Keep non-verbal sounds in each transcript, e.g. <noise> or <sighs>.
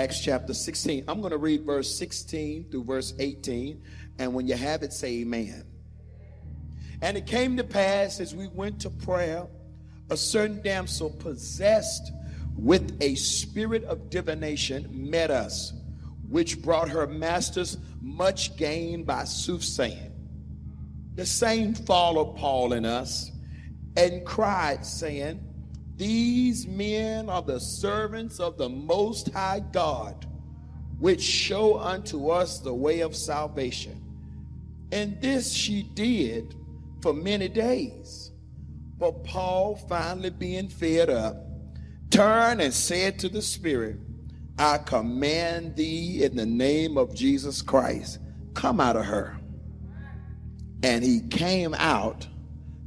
Acts chapter 16. I'm going to read verse 16 through verse 18. And when you have it, say amen. And it came to pass as we went to prayer, a certain damsel possessed with a spirit of divination met us, which brought her masters much gain by soothsaying. The same followed Paul and us and cried, saying, These men are the servants of the Most High God, which show unto us the way of salvation. And this she did for many days. But Paul, finally being fed up, turned and said to the Spirit, I command thee in the name of Jesus Christ, come out of her. And he came out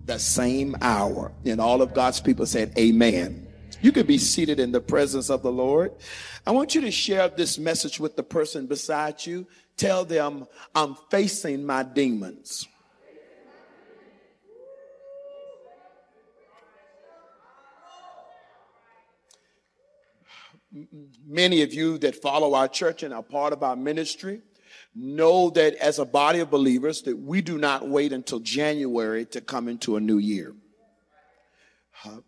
the same hour. And all of God's people said, Amen. You could be seated in the presence of the Lord. I want you to share this message with the person beside you. Tell them, I'm facing my demons. Many of you that follow our church and are part of our ministry know that as a body of believers that we do not wait until January to come into a new year.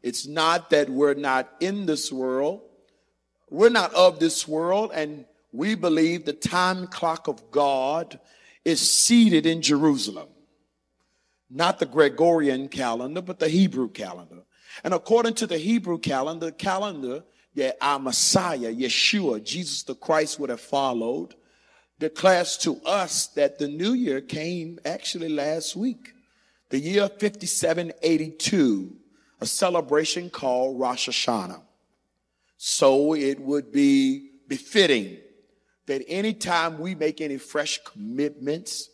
It's not that we're not in this world. We're not of this world and we believe the time clock of God is seated in Jerusalem. Not the Gregorian calendar, but the Hebrew calendar. And according to the Hebrew calendar, calendar that our Messiah, Yeshua, Jesus the Christ would have followed, declares to us that the new year came actually last week. The year 5782, a celebration called Rosh Hashanah. So it would be befitting that anytime we make any fresh commitments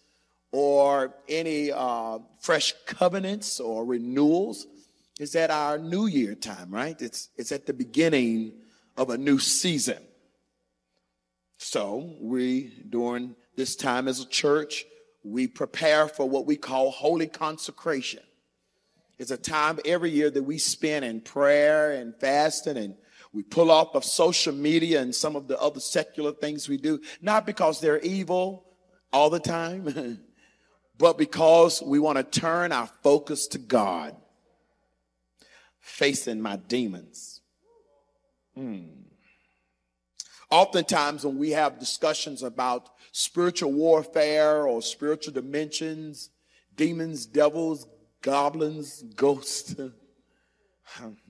or any uh, fresh covenants or renewals, is at our new year time, right? It's, it's at the beginning of a new season. So we, during this time as a church, we prepare for what we call holy consecration. It's a time every year that we spend in prayer and fasting and we pull off of social media and some of the other secular things we do, not because they're evil all the time, <laughs> but because we want to turn our focus to God facing my demons. Mm. Oftentimes, when we have discussions about spiritual warfare or spiritual dimensions, demons, devils, goblins, <laughs> ghosts.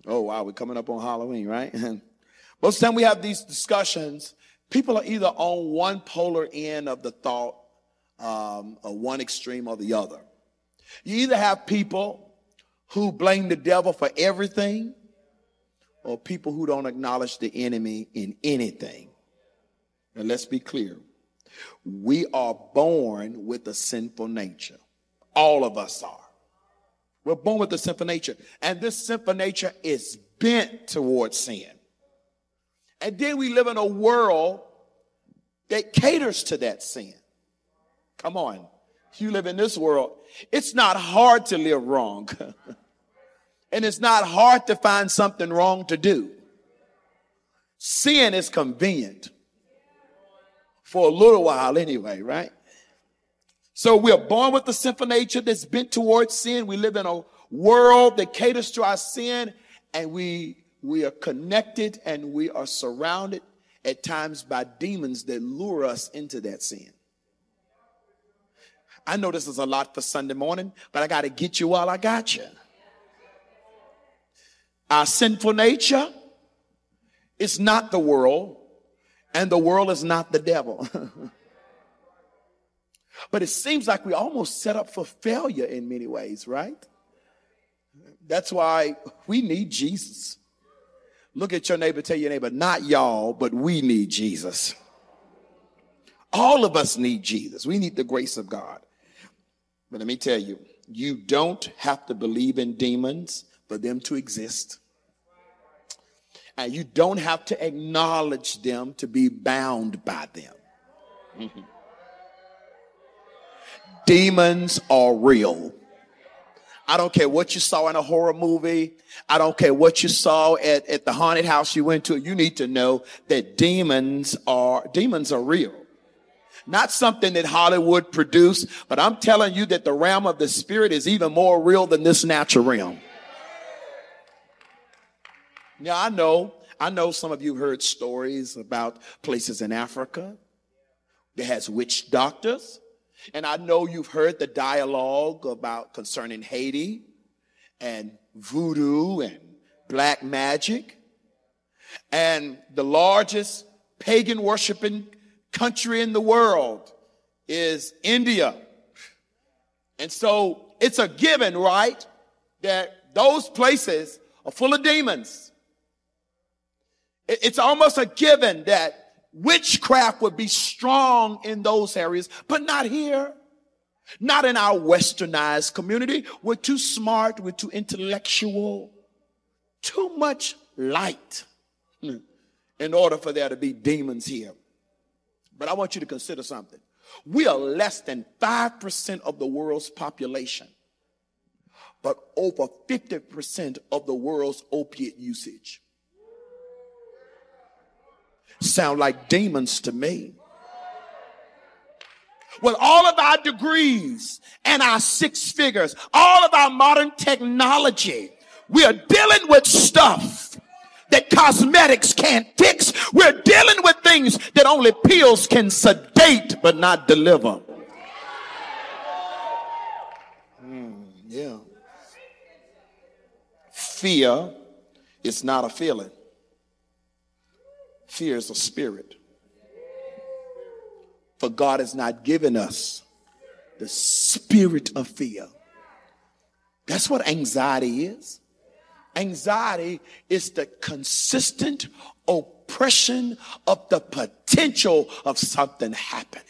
oh, wow, we're coming up on Halloween, right? <laughs> Most of the time we have these discussions, people are either on one polar end of the thought, um, or one extreme or the other. You either have people who blame the devil for everything or people who don't acknowledge the enemy in anything. And let's be clear. We are born with a sinful nature. All of us are. We're born with a sinful nature. And this sinful nature is bent towards sin. And then we live in a world that caters to that sin. Come on. You live in this world. It's not hard to live wrong. <laughs> And it's not hard to find something wrong to do. Sin is convenient for a little while anyway, right? So we're born with a sinful nature that's bent towards sin. We live in a world that caters to our sin and we we are connected and we are surrounded at times by demons that lure us into that sin. I know this is a lot for Sunday morning, but I got to get you while I got you. Our sinful nature is not the world, and the world is not the devil. <laughs> but it seems like we almost set up for failure in many ways, right? That's why we need Jesus. Look at your neighbor, tell your neighbor, not y'all, but we need Jesus. All of us need Jesus. We need the grace of God. But let me tell you, you don't have to believe in demons for them to exist. And you don't have to acknowledge them to be bound by them. <laughs> Demons are real. I don't care what you saw in a horror movie. I don't care what you saw at, at the haunted house you went to. You need to know that demons are, demons are real. Not something that Hollywood produced, but I'm telling you that the realm of the spirit is even more real than this natural realm. Now I know, I know some of you heard stories about places in Africa that has witch doctors. And I know you've heard the dialogue about concerning Haiti and voodoo and black magic. And the largest pagan worshiping country in the world is India. And so it's a given, right? That those places are full of demons. It's almost a given that witchcraft would be strong in those areas, but not here. Not in our westernized community. We're too smart, we're too intellectual, too much light hmm, in order for there to be demons here. But I want you to consider something. We are less than 5% of the world's population, but over 50% of the world's opiate usage sound like demons to me. With all of our degrees and our six figures, all of our modern technology, we are dealing with stuff that cosmetics can't fix. We're dealing with things that only pills can sedate but not deliver. Mm, yeah. Fear is not a feeling. Fear is a spirit. For God has not given us the spirit of fear. That's what anxiety is. Anxiety is the consistent oppression of the potential of something happening.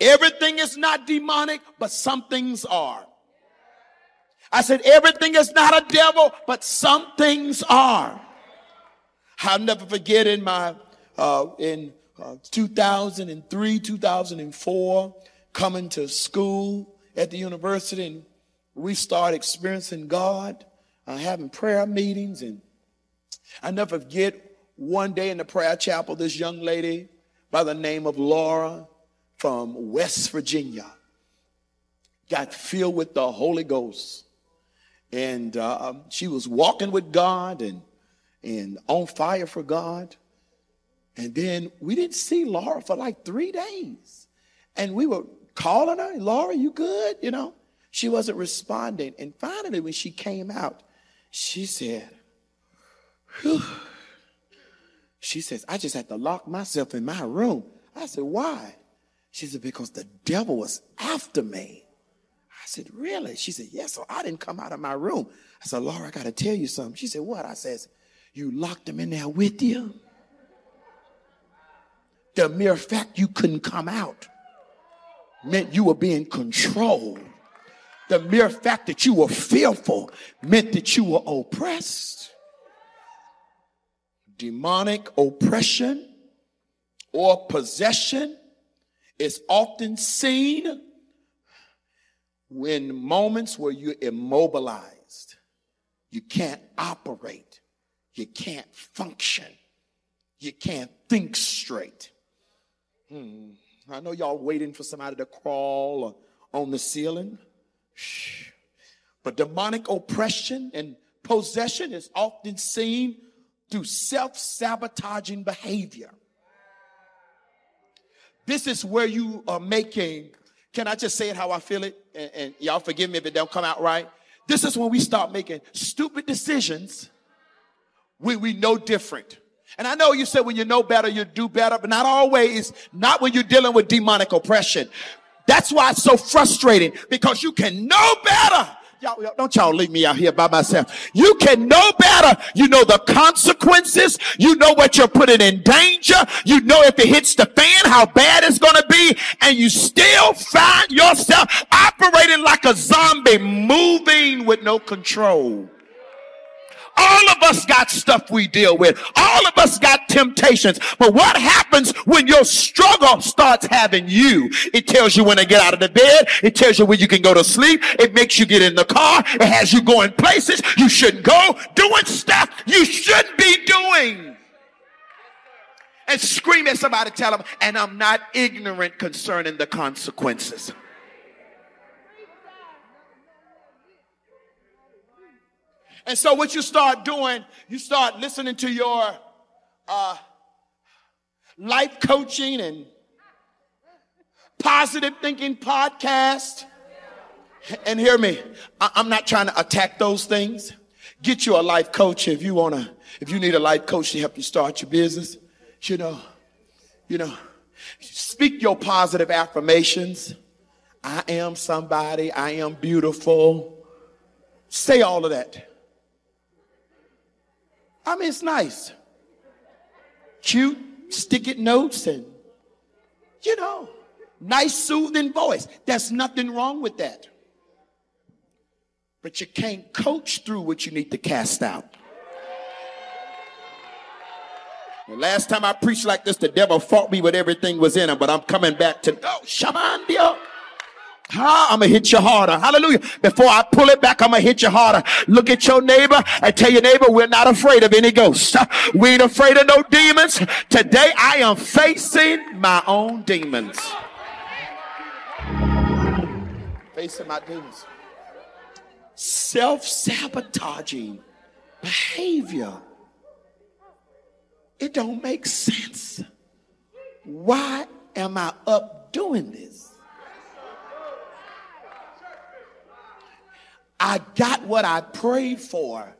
Everything is not demonic, but some things are. I said, everything is not a devil, but some things are. I'll never forget in my, uh, in uh, 2003, 2004, coming to school at the university, and we started experiencing God, uh, having prayer meetings. And I never forget one day in the prayer chapel, this young lady by the name of Laura from West Virginia got filled with the Holy Ghost and uh, she was walking with God and and on fire for God. And then we didn't see Laura for like three days, and we were calling her, Laura, you good? You know, she wasn't responding. And finally, when she came out, she said, Whew. She says, I just had to lock myself in my room. I said, Why? She said, Because the devil was after me said, Really? She said, Yes. So I didn't come out of my room. I said, Laura, I got to tell you something. She said, What? I says, You locked them in there with you? The mere fact you couldn't come out meant you were being controlled. The mere fact that you were fearful meant that you were oppressed. Demonic oppression or possession is often seen when moments where you're immobilized, you can't operate, you can't function, you can't think straight. Hmm. I know y'all waiting for somebody to crawl on the ceiling. But demonic oppression and possession is often seen through self sabotaging behavior. This is where you are making can I just say it how I feel it? And, and y'all forgive me if it don't come out right. This is when we start making stupid decisions when we know different. And I know you said when you know better, you do better, but not always, not when you're dealing with demonic oppression. That's why it's so frustrating because you can know better Y'all, don't y'all leave me out here by myself. You can know better. You know the consequences. You know what you're putting in danger. You know if it hits the fan, how bad it's going to be. And you still find yourself operating like a zombie, moving with no control. All of us got stuff we deal with. All of us got temptations. But what happens when your struggle starts having you? It tells you when to get out of the bed. It tells you when you can go to sleep. It makes you get in the car. It has you going places you shouldn't go, doing stuff you shouldn't be doing. And scream at somebody, tell them, and I'm not ignorant concerning the consequences. And so what you start doing, you start listening to your uh, life coaching and positive thinking podcast. And hear me, I- I'm not trying to attack those things. Get you a life coach if you want to, if you need a life coach to help you start your business. You know, you know, speak your positive affirmations. I am somebody. I am beautiful. Say all of that. I mean, it's nice. Cute, stick it notes and, you know, nice soothing voice. There's nothing wrong with that. But you can't coach through what you need to cast out. The last time I preached like this, the devil fought me with everything was in him, but I'm coming back to, oh, Shamandia. I'm gonna hit you harder. Hallelujah. Before I pull it back, I'm gonna hit you harder. Look at your neighbor and tell your neighbor, we're not afraid of any ghosts. We ain't afraid of no demons. Today I am facing my own demons. Facing my demons. Self sabotaging behavior. It don't make sense. Why am I up doing this? I got what I prayed for,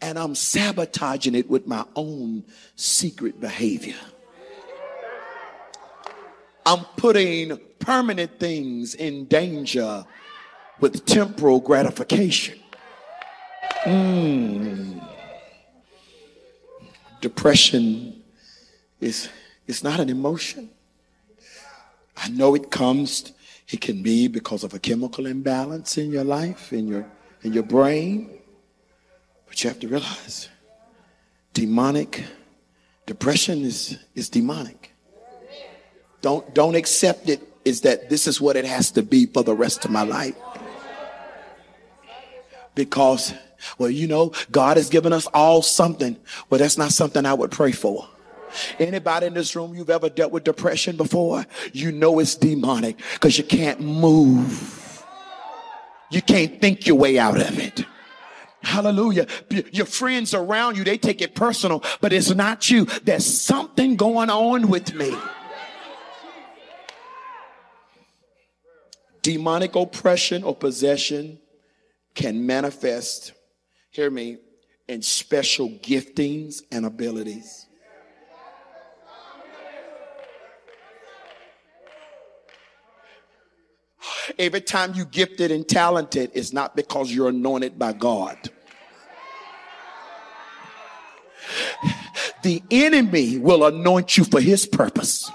and I'm sabotaging it with my own secret behavior. I'm putting permanent things in danger with temporal gratification. Mm. Depression is, is not an emotion. I know it comes it can be because of a chemical imbalance in your life, in your, in your brain. But you have to realize demonic depression is, is demonic. Don't, don't accept it is that this is what it has to be for the rest of my life. Because, well, you know, God has given us all something. Well, that's not something I would pray for. Anybody in this room, you've ever dealt with depression before? You know it's demonic because you can't move. You can't think your way out of it. Hallelujah. Your friends around you, they take it personal, but it's not you. There's something going on with me. Demonic oppression or possession can manifest, hear me, in special giftings and abilities. Every time you gifted and talented, it's not because you're anointed by God. The enemy will anoint you for his purpose.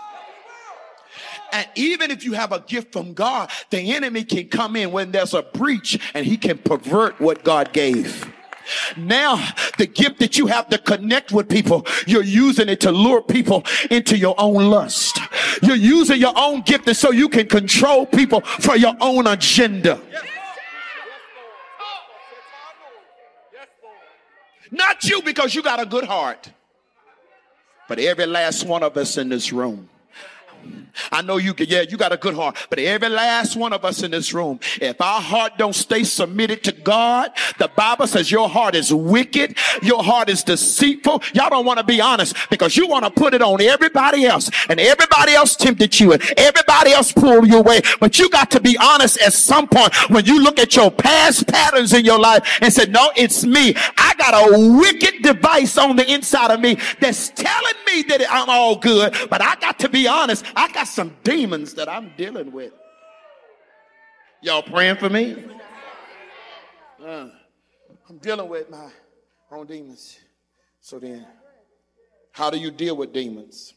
And even if you have a gift from God, the enemy can come in when there's a breach and he can pervert what God gave. Now, the gift that you have to connect with people, you're using it to lure people into your own lust. You're using your own gift so you can control people for your own agenda. Not you because you got a good heart, but every last one of us in this room I know you can, yeah, you got a good heart, but every last one of us in this room, if our heart don't stay submitted to God, the Bible says your heart is wicked, your heart is deceitful. Y'all don't want to be honest because you want to put it on everybody else, and everybody else tempted you, and everybody else pulled you away. But you got to be honest at some point when you look at your past patterns in your life and say, No, it's me. I got a wicked device on the inside of me that's telling me that I'm all good, but I got to be honest. I got some demons that I'm dealing with. Y'all praying for me? Uh, I'm dealing with my own demons. So then, how do you deal with demons?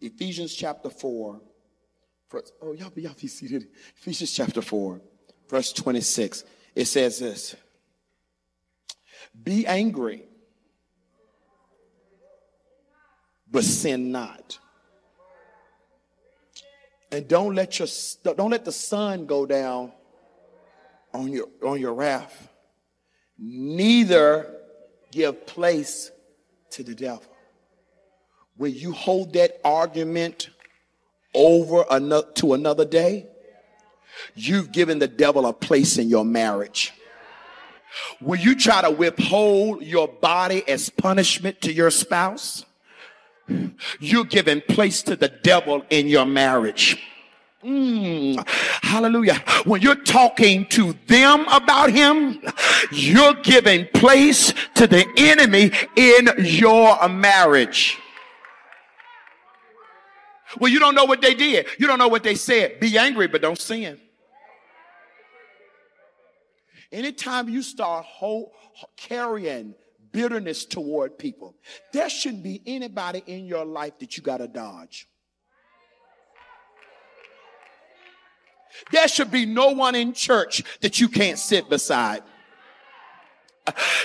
Ephesians chapter 4. Verse, oh, y'all be, y'all be seated. Ephesians chapter 4, verse 26. It says this Be angry, but sin not. And don't let your don't let the sun go down on your on your wrath. Neither give place to the devil. When you hold that argument over another, to another day, you've given the devil a place in your marriage. When you try to withhold your body as punishment to your spouse, you're giving place to the devil in your marriage. Mm, hallelujah. When you're talking to them about him, you're giving place to the enemy in your marriage. Well, you don't know what they did. You don't know what they said. Be angry, but don't sin. Anytime you start whole, carrying bitterness toward people, there shouldn't be anybody in your life that you got to dodge. There should be no one in church that you can't sit beside.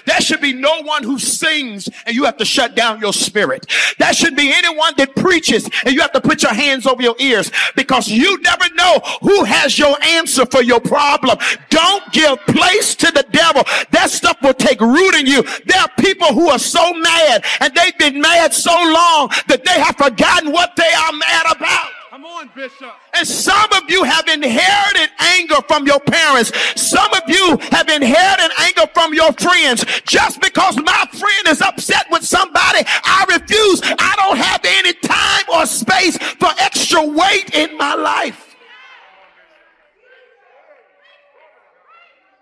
There should be no one who sings and you have to shut down your spirit. There should be anyone that preaches and you have to put your hands over your ears because you never know who has your answer for your problem. Don't give place to the devil. That stuff will take root in you. There are people who are so mad and they've been mad so long that they have forgotten what they are mad about. Come on, Bishop. And some of you have inherited anger from your parents. Some of you have inherited anger from your friends. Just because my friend is upset with somebody, I refuse. I don't have any time or space for extra weight in my life.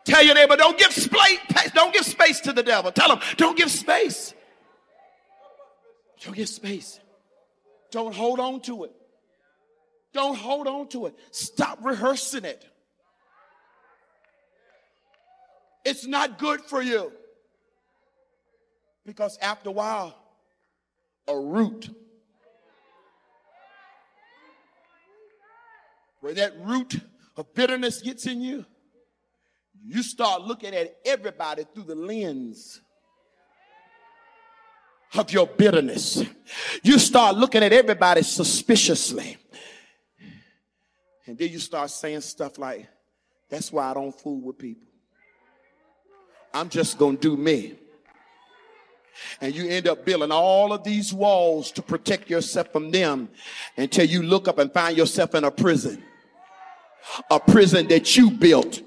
Tell your neighbor, don't give space, don't give space to the devil. Tell him, don't give space. Don't give space. Don't hold on to it. Don't hold on to it. Stop rehearsing it. It's not good for you. Because after a while, a root, where that root of bitterness gets in you, you start looking at everybody through the lens of your bitterness. You start looking at everybody suspiciously. And then you start saying stuff like, that's why I don't fool with people. I'm just going to do me. And you end up building all of these walls to protect yourself from them until you look up and find yourself in a prison. A prison that you built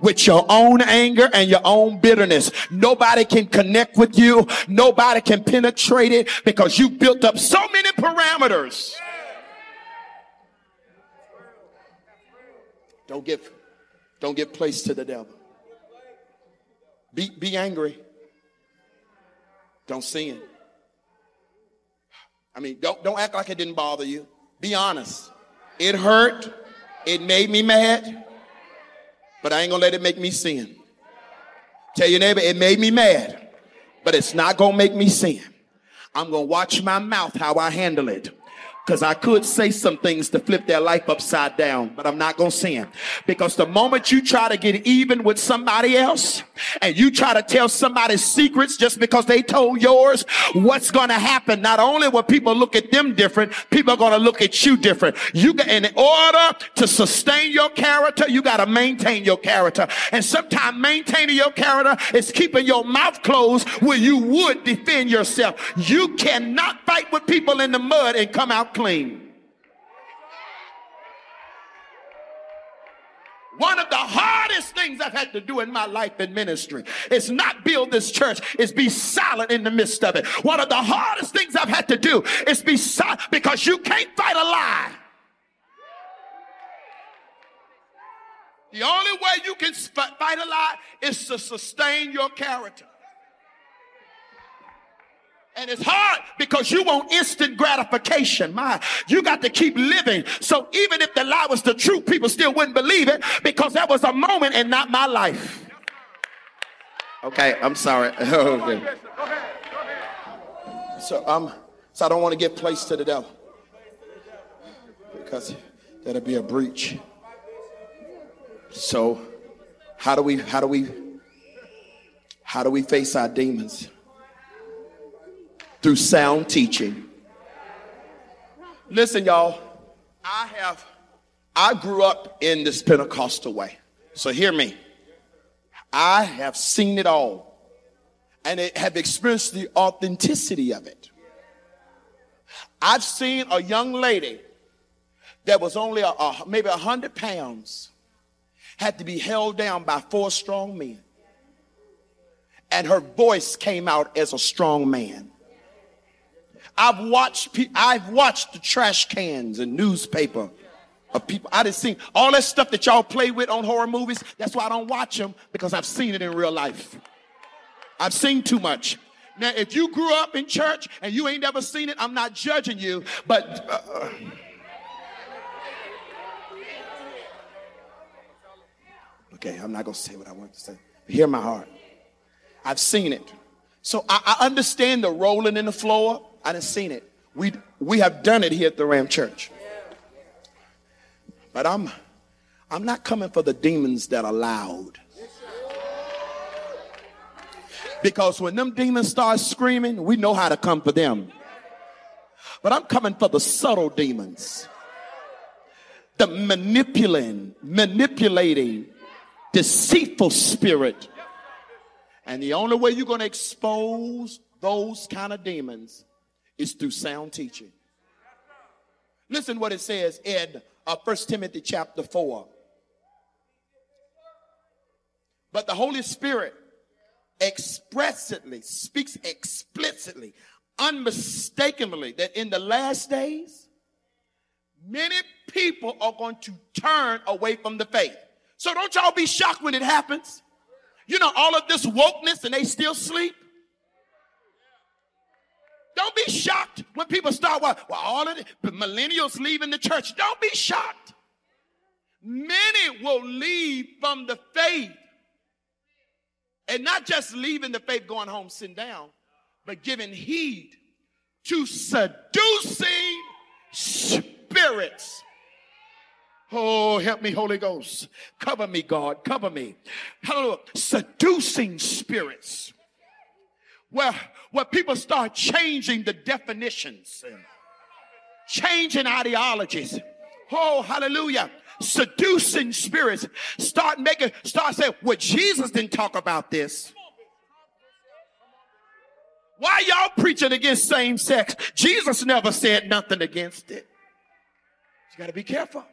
with your own anger and your own bitterness. Nobody can connect with you. Nobody can penetrate it because you built up so many parameters. Don't give, don't give place to the devil. Be, be angry. Don't sin. I mean, don't, don't act like it didn't bother you. Be honest. It hurt. It made me mad. But I ain't gonna let it make me sin. Tell your neighbor, it made me mad. But it's not gonna make me sin. I'm gonna watch my mouth how I handle it. Because I could say some things to flip their life upside down, but I'm not going to sin. Because the moment you try to get even with somebody else and you try to tell somebody's secrets just because they told yours, what's going to happen? Not only will people look at them different, people are going to look at you different. You got, in order to sustain your character, you got to maintain your character. And sometimes maintaining your character is keeping your mouth closed where you would defend yourself. You cannot fight with people in the mud and come out clean. One of the hardest things I've had to do in my life in ministry is not build this church, is be silent in the midst of it. One of the hardest things I've had to do is be silent because you can't fight a lie. The only way you can fight a lie is to sustain your character. And it's hard because you want instant gratification. My, you got to keep living. So even if the lie was the truth, people still wouldn't believe it because that was a moment and not my life. Okay, I'm sorry. <laughs> okay. So um, so I don't want to give place to the devil because that'll be a breach. So how do we how do we How do we face our demons? Through sound teaching. Listen, y'all, I have, I grew up in this Pentecostal way. So hear me. I have seen it all and have experienced the authenticity of it. I've seen a young lady that was only a, a, maybe a hundred pounds had to be held down by four strong men and her voice came out as a strong man i've watched i've watched the trash cans and newspaper of people i didn't see all that stuff that y'all play with on horror movies that's why i don't watch them because i've seen it in real life i've seen too much now if you grew up in church and you ain't never seen it i'm not judging you but uh, Okay, I'm not going to say what I want to say. Hear my heart. I've seen it. So I, I understand the rolling in the floor. I didn't seen it. We, we have done it here at the Ramp Church. But I'm, I'm not coming for the demons that are loud. Because when them demons start screaming, we know how to come for them. But I'm coming for the subtle demons. The manipulating, manipulating, deceitful spirit. And the only way you're going to expose those kind of demons is through sound teaching. Listen what it says in uh, 1 Timothy chapter 4. But the Holy Spirit expressly speaks explicitly, unmistakably, that in the last days, many people are going to turn away from the faith. So don't y'all be shocked when it happens. You know, all of this wokeness and they still sleep. Don't be shocked when people start, well, well all of the millennials leaving the church. Don't be shocked. Many will leave from the faith. And not just leaving the faith, going home, sitting down, but giving heed to seducing spirits. Oh, help me, Holy Ghost. Cover me, God. Cover me. Hallelujah. Seducing spirits. Where, where people start changing the definitions, changing ideologies. Oh, hallelujah. Seducing spirits. Start making, start saying, well, Jesus didn't talk about this. Why y'all preaching against same sex? Jesus never said nothing against it. You got to be careful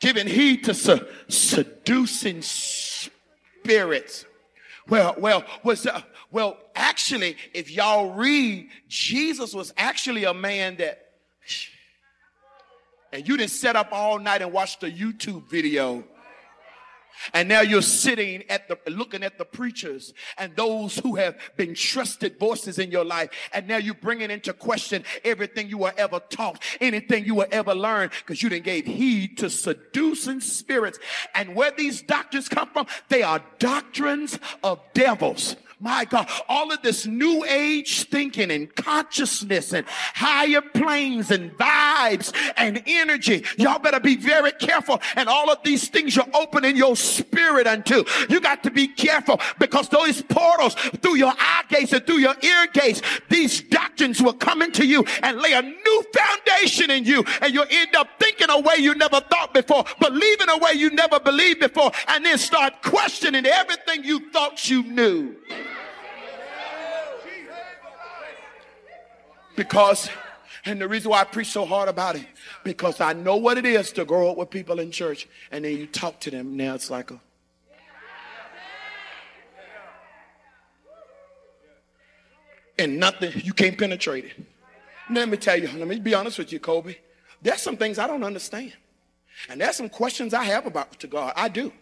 giving heed to se- seducing spirits. Well, well, was uh, well, actually, if y'all read, Jesus was actually a man that, and you didn't set up all night and watch the YouTube video and now you're sitting at the, looking at the preachers and those who have been trusted voices in your life. And now you're bringing into question everything you were ever taught, anything you were ever learned, because you didn't gave heed to seducing spirits. And where these doctrines come from, they are doctrines of devils. My God, all of this new age thinking and consciousness and higher planes and vibes and energy. Y'all better be very careful. And all of these things you're opening your spirit unto. You got to be careful because those portals through your eye gates and through your ear gates, these doctrines will come into you and lay a new foundation in you. And you'll end up thinking a way you never thought before, believing a way you never believed before, and then start questioning everything you thought you knew. Because, and the reason why I preach so hard about it, because I know what it is to grow up with people in church and then you talk to them. Now it's like a, and nothing, you can't penetrate it. Let me tell you, let me be honest with you, Kobe. There's some things I don't understand. And there's some questions I have about to God. I do.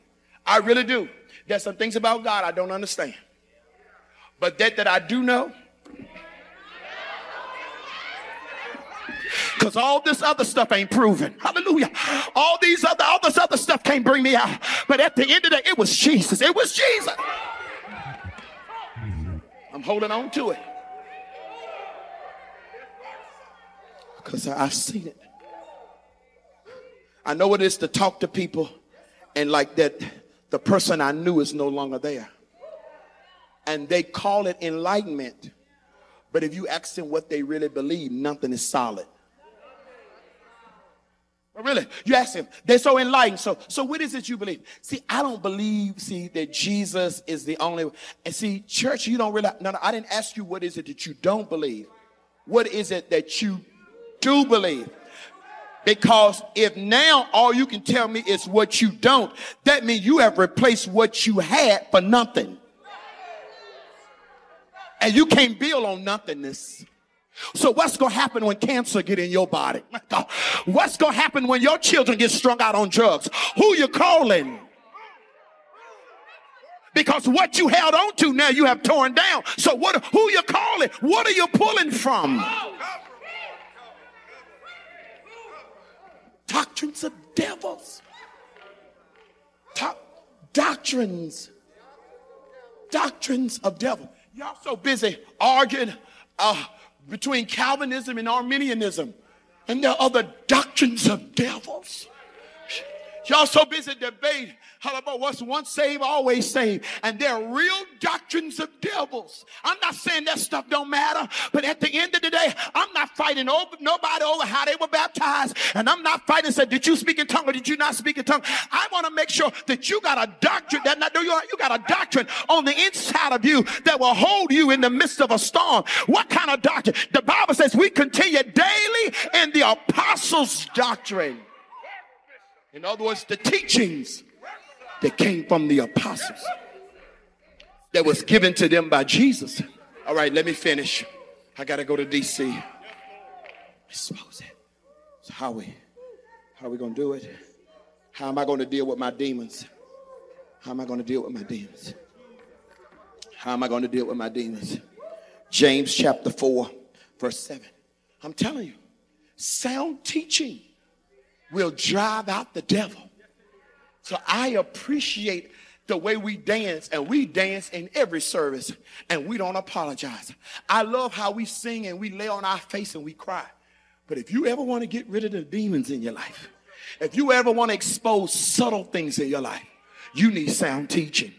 I really do. There's some things about God I don't understand. But that that I do know, because all this other stuff ain't proven. Hallelujah. All these other, all this other stuff can't bring me out. But at the end of the day, it was Jesus. It was Jesus. I'm holding on to it. Because I've seen it. I know what it is to talk to people and like that the person I knew is no longer there. and they call it enlightenment. But if you ask them what they really believe, nothing is solid. Oh, really, you ask them. They're so enlightened. So, so what is it you believe? See, I don't believe. See that Jesus is the only. And see, church, you don't really. No, no, I didn't ask you what is it that you don't believe. What is it that you do believe? Because if now all you can tell me is what you don't, that means you have replaced what you had for nothing. And you can't build on nothingness. So what's going to happen when cancer get in your body? What's going to happen when your children get strung out on drugs? Who you calling? Because what you held on to now you have torn down. So what who you calling? What are you pulling from? Doctrines of devils. Do- doctrines. Doctrines of devil. Y'all so busy arguing uh, between Calvinism and Arminianism. And there are other doctrines of devils. Y'all so busy debating how about what's once saved, always saved. And they're real doctrines of devils. I'm not saying that stuff don't matter, but at the end of the day, fighting over nobody over how they were baptized. And I'm not fighting say, did you speak in tongue or did you not speak in tongue? I want to make sure that you got a doctrine that not, you, you got a doctrine on the inside of you that will hold you in the midst of a storm. What kind of doctrine? The Bible says we continue daily in the apostles' doctrine. In other words, the teachings that came from the apostles that was given to them by Jesus. All right, let me finish. I got to go to DC. Expose it. So how we how are we to do it? How am I to deal with my demons? How am I to deal with my demons? How am I to deal with my demons? James chapter 4, verse 7. I'm telling you, sound teaching will drive out the devil. So I appreciate the way we dance, and we dance in every service, and we don't apologize. I love how we sing and we lay on our face and we cry. But if you ever want to get rid of the demons in your life, if you ever want to expose subtle things in your life, you need sound teaching.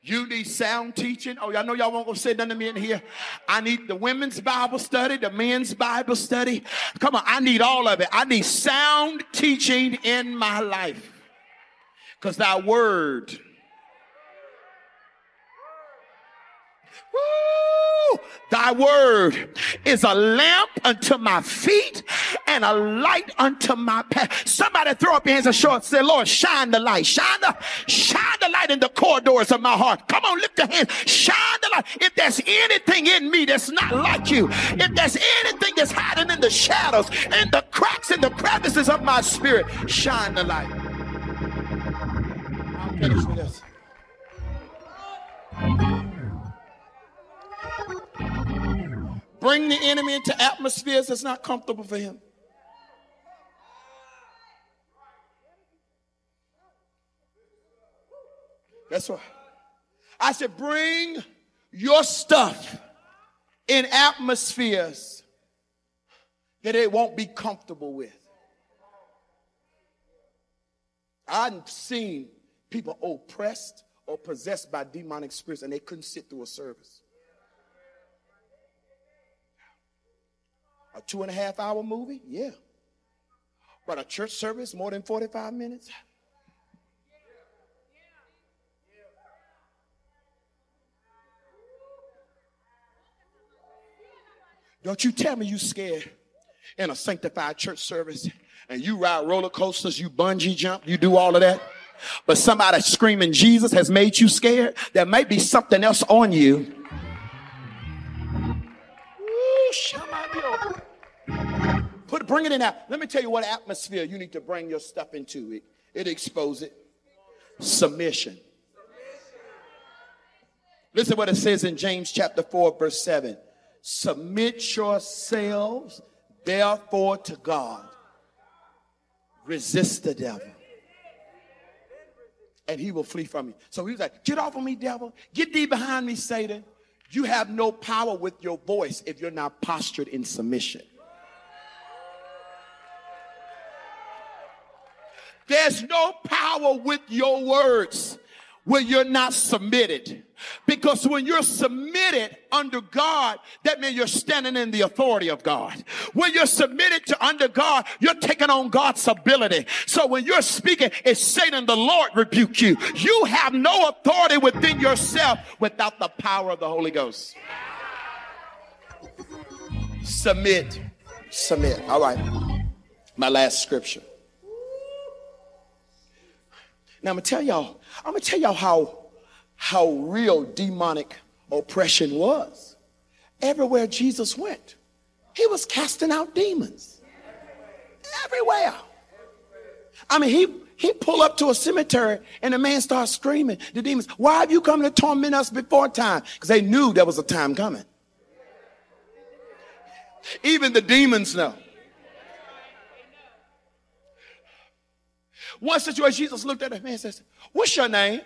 You need sound teaching. Oh, y'all know y'all won't go say nothing to me in here. I need the women's Bible study, the men's Bible study. Come on, I need all of it. I need sound teaching in my life. Because thy word, woo, thy word is a lamp unto my feet and a light unto my path. Somebody throw up your hands and show it. Say, Lord, shine the light. Shine the, shine the light in the corridors of my heart. Come on, lift your hands. Shine the light. If there's anything in me that's not like you, if there's anything that's hiding in the shadows, in the cracks, in the crevices of my spirit, shine the light finish with this. Bring the enemy into atmospheres that's not comfortable for him. That's right. I said, bring your stuff in atmospheres that it won't be comfortable with. I've seen people oppressed or possessed by demonic spirits and they couldn't sit through a service. A two and a half hour movie? Yeah. But a church service more than 45 minutes? Don't you tell me you scared in a sanctified church service and you ride roller coasters, you bungee jump, you do all of that but somebody screaming Jesus has made you scared, there might be something else on you. Put, bring it in now. Let me tell you what atmosphere you need to bring your stuff into. It, it expose it. Submission. Listen what it says in James chapter 4, verse 7. Submit yourselves, therefore, to God. Resist the devil and he will flee from you. So he was like, Get off of me, devil. Get thee behind me, Satan. You have no power with your voice if you're not postured in submission. There's no power with your words when you're not submitted. Because when you're submitted under God, that means you're standing in the authority of God. When you're submitted to under God, you're taking on God's ability. So when you're speaking, it's Satan, the Lord rebuke you. You have no authority within yourself without the power of the Holy Ghost. Submit. Submit. All right. My last scripture. Now I'm gonna tell y'all, I'm gonna tell y'all how how real demonic oppression was. Everywhere Jesus went, he was casting out demons. Everywhere. I mean, he he pulled up to a cemetery and the man started screaming, the demons, why have you come to torment us before time? Because they knew there was a time coming. Even the demons know. One situation, Jesus looked at man and says, What's your name?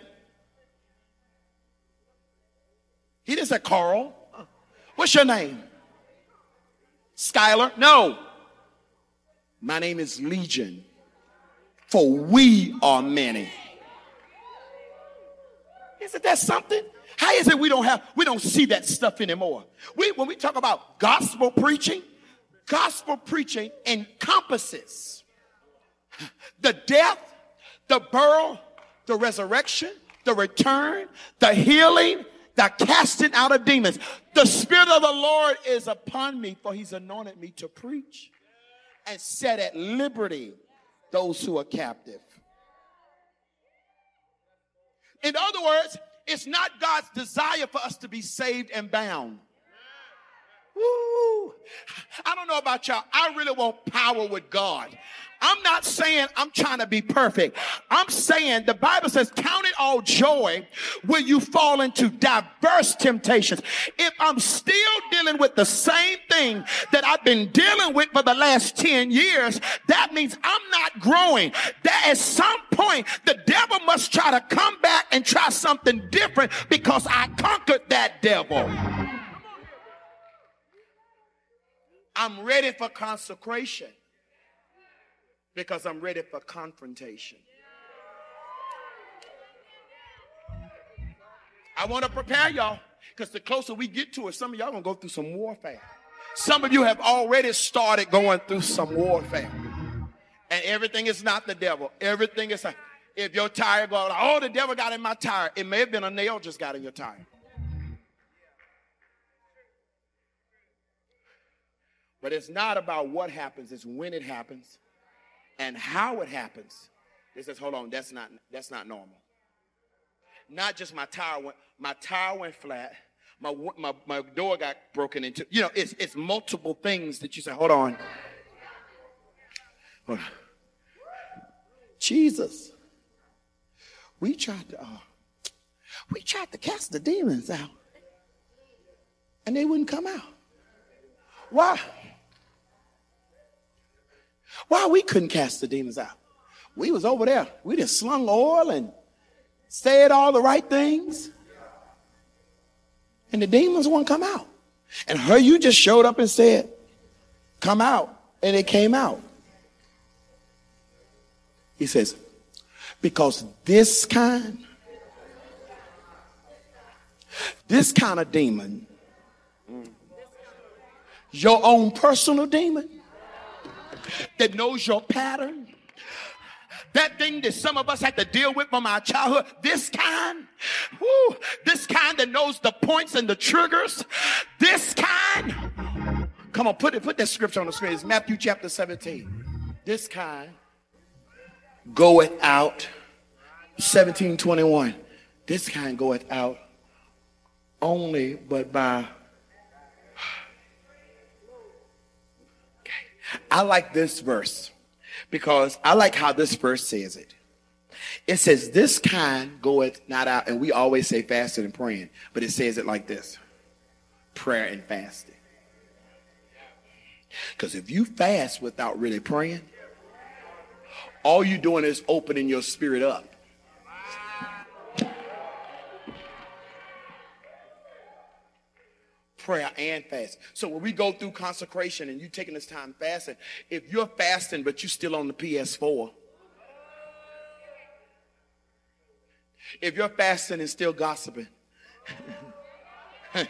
He didn't say Carl. What's your name? Skylar? No. My name is Legion, for we are many. Isn't that something? How is it we don't have, we don't see that stuff anymore? We, when we talk about gospel preaching, gospel preaching encompasses the death, the burial, the resurrection, the return, the healing, the casting out of demons. The Spirit of the Lord is upon me, for He's anointed me to preach and set at liberty those who are captive. In other words, it's not God's desire for us to be saved and bound. Woo. I don't know about y'all. I really want power with God. I'm not saying I'm trying to be perfect. I'm saying the Bible says, count it all joy when you fall into diverse temptations. If I'm still dealing with the same thing that I've been dealing with for the last 10 years, that means I'm not growing. That at some point, the devil must try to come back and try something different because I conquered that devil. I'm ready for consecration because I'm ready for confrontation. I want to prepare y'all because the closer we get to it, some of y'all gonna go through some warfare. Some of you have already started going through some warfare. And everything is not the devil. Everything is, if your tire goes, oh, the devil got in my tire. It may have been a nail just got in your tire. But it's not about what happens, it's when it happens and how it happens. It says, hold on, that's not that's not normal. Not just my tire went, my tire went flat, my, my, my door got broken into. You know, it's it's multiple things that you say, hold on. Hold on. Jesus. We tried to uh, we tried to cast the demons out. And they wouldn't come out. Why? Why we couldn't cast the demons out? We was over there. We just slung oil and said all the right things. And the demons won't come out. And her, you just showed up and said, come out. And it came out. He says, because this kind, this kind of demon, your own personal demon, that knows your pattern. That thing that some of us had to deal with from our childhood, this kind, whoo, this kind that knows the points and the triggers, this kind. Come on, put it, put that scripture on the screen. It's Matthew chapter 17. This kind goeth out, 1721. This kind goeth out only but by I like this verse because I like how this verse says it. It says, This kind goeth not out, and we always say fasting and praying, but it says it like this prayer and fasting. Because if you fast without really praying, all you're doing is opening your spirit up. Prayer and fast. So when we go through consecration and you taking this time fasting, if you're fasting but you're still on the PS4, If you're fasting and still gossiping, <laughs>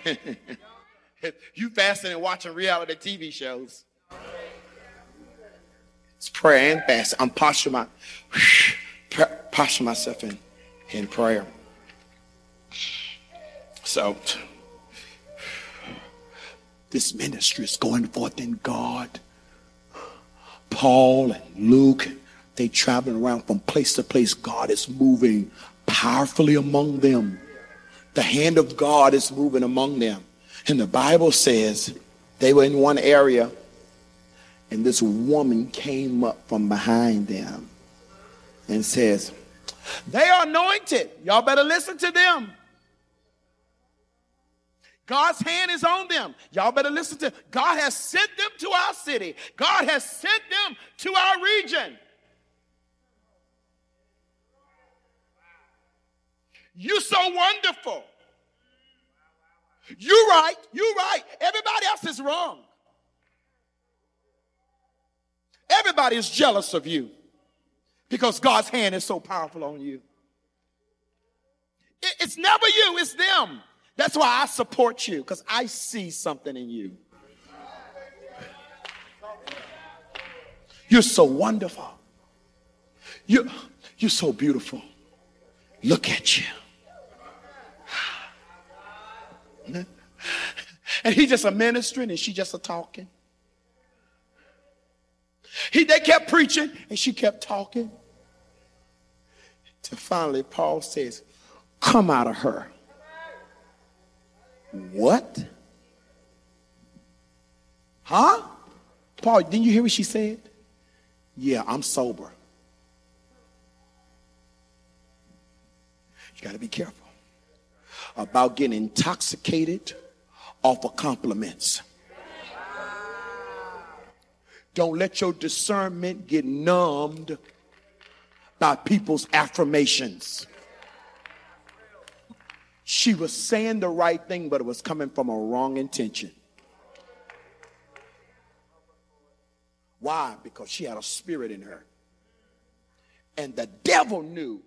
if you fasting and watching reality TV shows, it's prayer and fast. I'm posturing my, <sighs> posture myself in, in prayer. So, this ministry is going forth in God. Paul and Luke, they traveling around from place to place. God is moving powerfully among them. The hand of God is moving among them. And the Bible says they were in one area, and this woman came up from behind them and says, They are anointed. Y'all better listen to them. God's hand is on them. Y'all better listen to God has sent them to our city. God has sent them to our region. You're so wonderful. You're right, You're right. Everybody else is wrong. Everybody is jealous of you because God's hand is so powerful on you. It's never you, it's them. That's why I support you because I see something in you. You're so wonderful. You're, you're so beautiful. Look at you. And he just a ministering and she just a talking. He, they kept preaching and she kept talking. Till finally Paul says, come out of her. What? Huh? Paul, didn't you hear what she said? Yeah, I'm sober. You got to be careful about getting intoxicated off of compliments. Don't let your discernment get numbed by people's affirmations. She was saying the right thing, but it was coming from a wrong intention. Why? Because she had a spirit in her. And the devil knew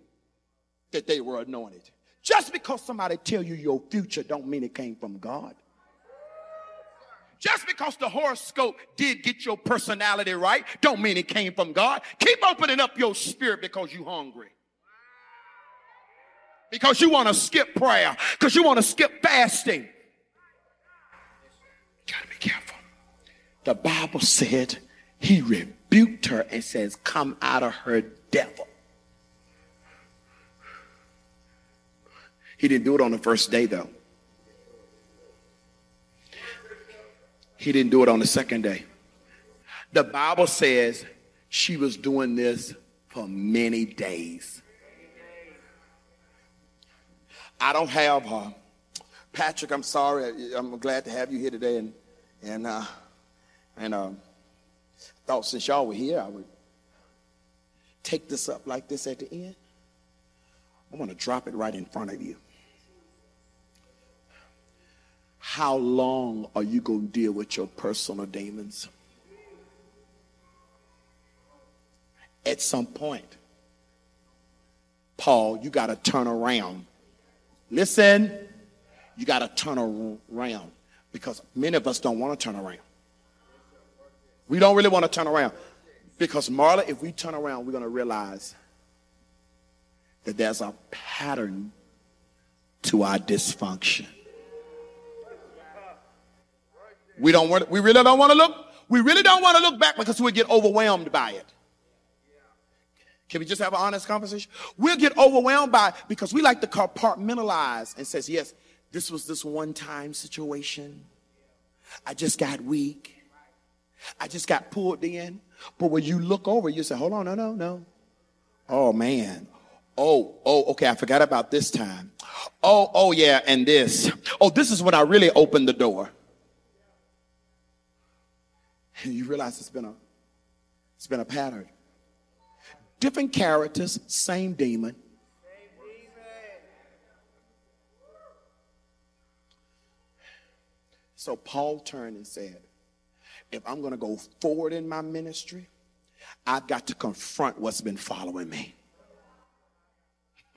that they were anointed. Just because somebody tell you your future don't mean it came from God. Just because the horoscope did get your personality right don't mean it came from God. Keep opening up your spirit because you're hungry because you want to skip prayer, because you want to skip fasting. You gotta be careful. The Bible said he rebuked her and says, Come out of her, devil. He didn't do it on the first day, though. He didn't do it on the second day. The Bible says she was doing this for many days. I don't have her. Patrick, I'm sorry. I'm glad to have you here today. And, and, uh, and uh, thought since y'all were here, I would take this up like this at the end. I'm going to drop it right in front of you. How long are you going to deal with your personal demons? At some point, Paul, you got to turn around Listen, you got to turn around because many of us don't want to turn around. We don't really want to turn around because, Marla, if we turn around, we're going to realize that there's a pattern to our dysfunction. We don't want. We really don't want to look. We really don't want to look back because we get overwhelmed by it. Can we just have an honest conversation? We'll get overwhelmed by because we like to compartmentalize and says, yes, this was this one time situation. I just got weak. I just got pulled in. But when you look over, you say, hold on, no, no, no. Oh man. Oh, oh, okay, I forgot about this time. Oh, oh yeah, and this. Oh, this is when I really opened the door. And you realize it's been a it's been a pattern. Different characters, same demon. So Paul turned and said, If I'm going to go forward in my ministry, I've got to confront what's been following me.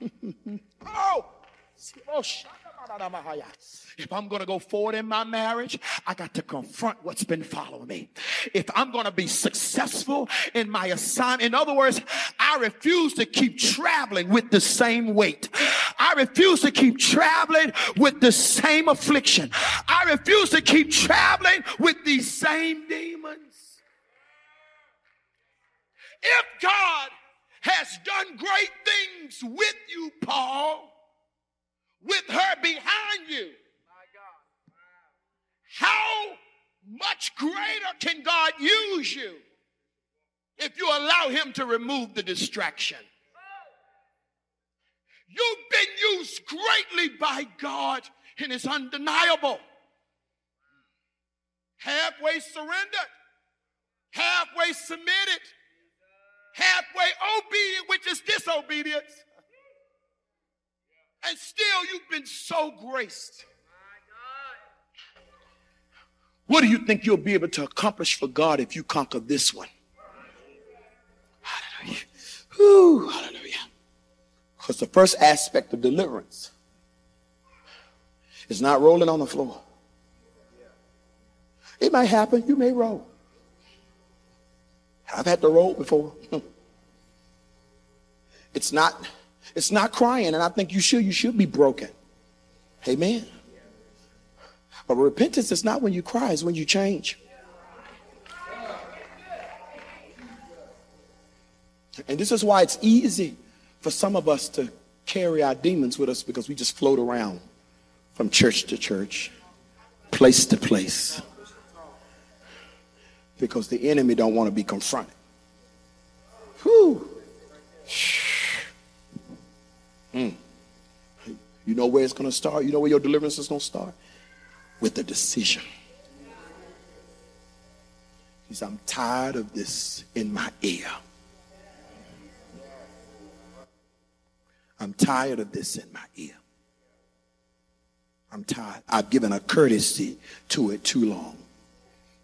<laughs> oh, oh, if I'm going to go forward in my marriage, I got to confront what's been following me. If I'm going to be successful in my assignment, in other words, I refuse to keep traveling with the same weight. I refuse to keep traveling with the same affliction. I refuse to keep traveling with these same demons. If God has done great things with you, Paul, with her behind you, how much greater can God use you if you allow Him to remove the distraction? You've been used greatly by God, and it's undeniable. Halfway surrendered, halfway submitted, halfway obedient, which is disobedience. And still, you've been so graced. What do you think you'll be able to accomplish for God if you conquer this one? Hallelujah. Whew, hallelujah. Because the first aspect of deliverance is not rolling on the floor. It might happen. You may roll. I've had to roll before. <laughs> It's not, it's not crying, and I think you should. You should be broken. Amen. But repentance is not when you cry, it's when you change. And this is why it's easy for some of us to carry our demons with us because we just float around from church to church, place to place. Because the enemy don't want to be confronted. Whew. Mm. You know where it's going to start? You know where your deliverance is going to start? With a decision. He says, I'm tired of this in my ear. I'm tired of this in my ear. I'm tired. I've given a courtesy to it too long.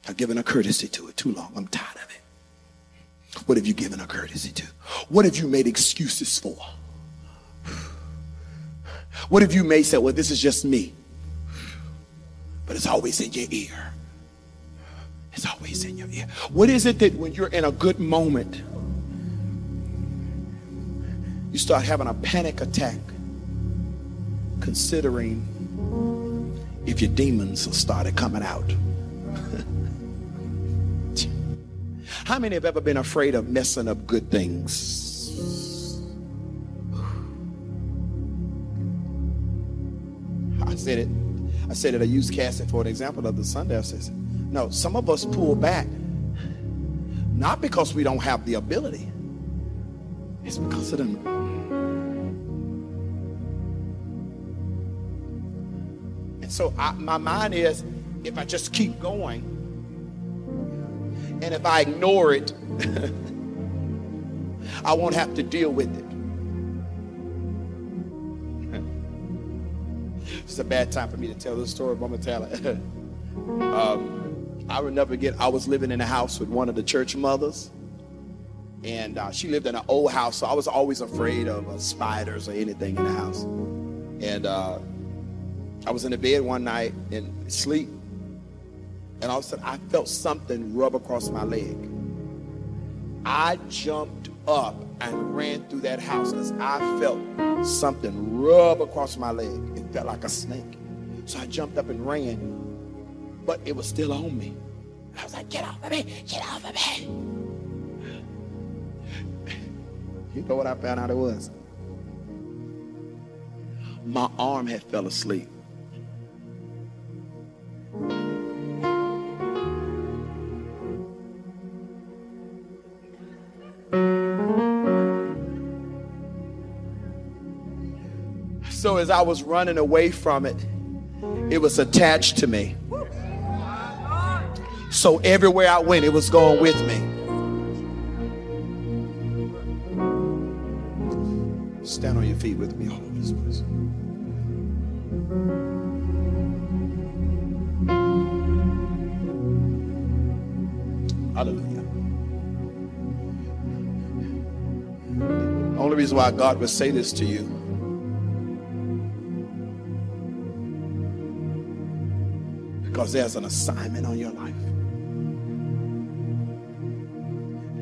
I've given a courtesy to it too long. I'm tired of it. What have you given a courtesy to? What have you made excuses for? What if you may say, well, this is just me? But it's always in your ear. It's always in your ear. What is it that when you're in a good moment, you start having a panic attack, considering if your demons started coming out? <laughs> How many have ever been afraid of messing up good things? I said it. I said it. I used Cassie for an example of the Sunday. I said, no, some of us pull back not because we don't have the ability. It's because of them. And so I, my mind is, if I just keep going, and if I ignore it, <laughs> I won't have to deal with it. It's a bad time for me to tell this story, but I'm gonna tell it. <laughs> um, I will never get. I was living in a house with one of the church mothers, and uh, she lived in an old house, so I was always afraid of uh, spiders or anything in the house. And uh, I was in the bed one night and sleep, and all of a sudden I felt something rub across my leg. I jumped up and ran through that house because I felt something rub across my leg. Felt like a snake. So I jumped up and ran, but it was still on me. I was like, get off of me, get off of me. You know what I found out it was? My arm had fell asleep. As I was running away from it, it was attached to me. So everywhere I went, it was going with me. Stand on your feet with me all over this place. Hallelujah. The only reason why God would say this to you Because there's an assignment on your life.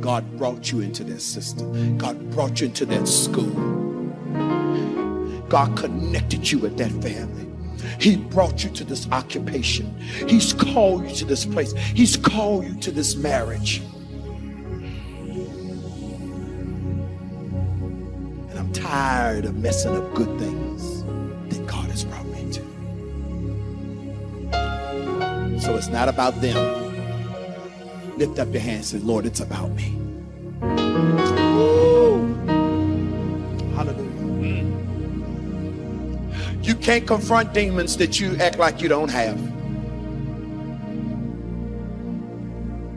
God brought you into that system. God brought you into that school. God connected you with that family. He brought you to this occupation. He's called you to this place. He's called you to this marriage. And I'm tired of messing up good things So it's not about them. Lift up your hands and say, Lord, it's about me. Woo. Hallelujah. You can't confront demons that you act like you don't have.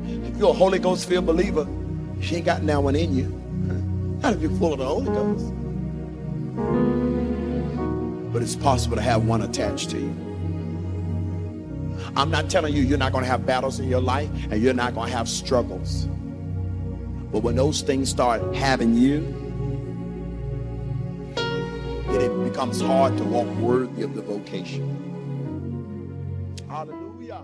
If you're a Holy Ghost filled believer, she ain't got that one in you. <laughs> Not if you're full of the Holy Ghost. But it's possible to have one attached to you. I'm not telling you you're not going to have battles in your life and you're not going to have struggles. But when those things start having you, then it becomes hard to walk worthy of the vocation. Hallelujah.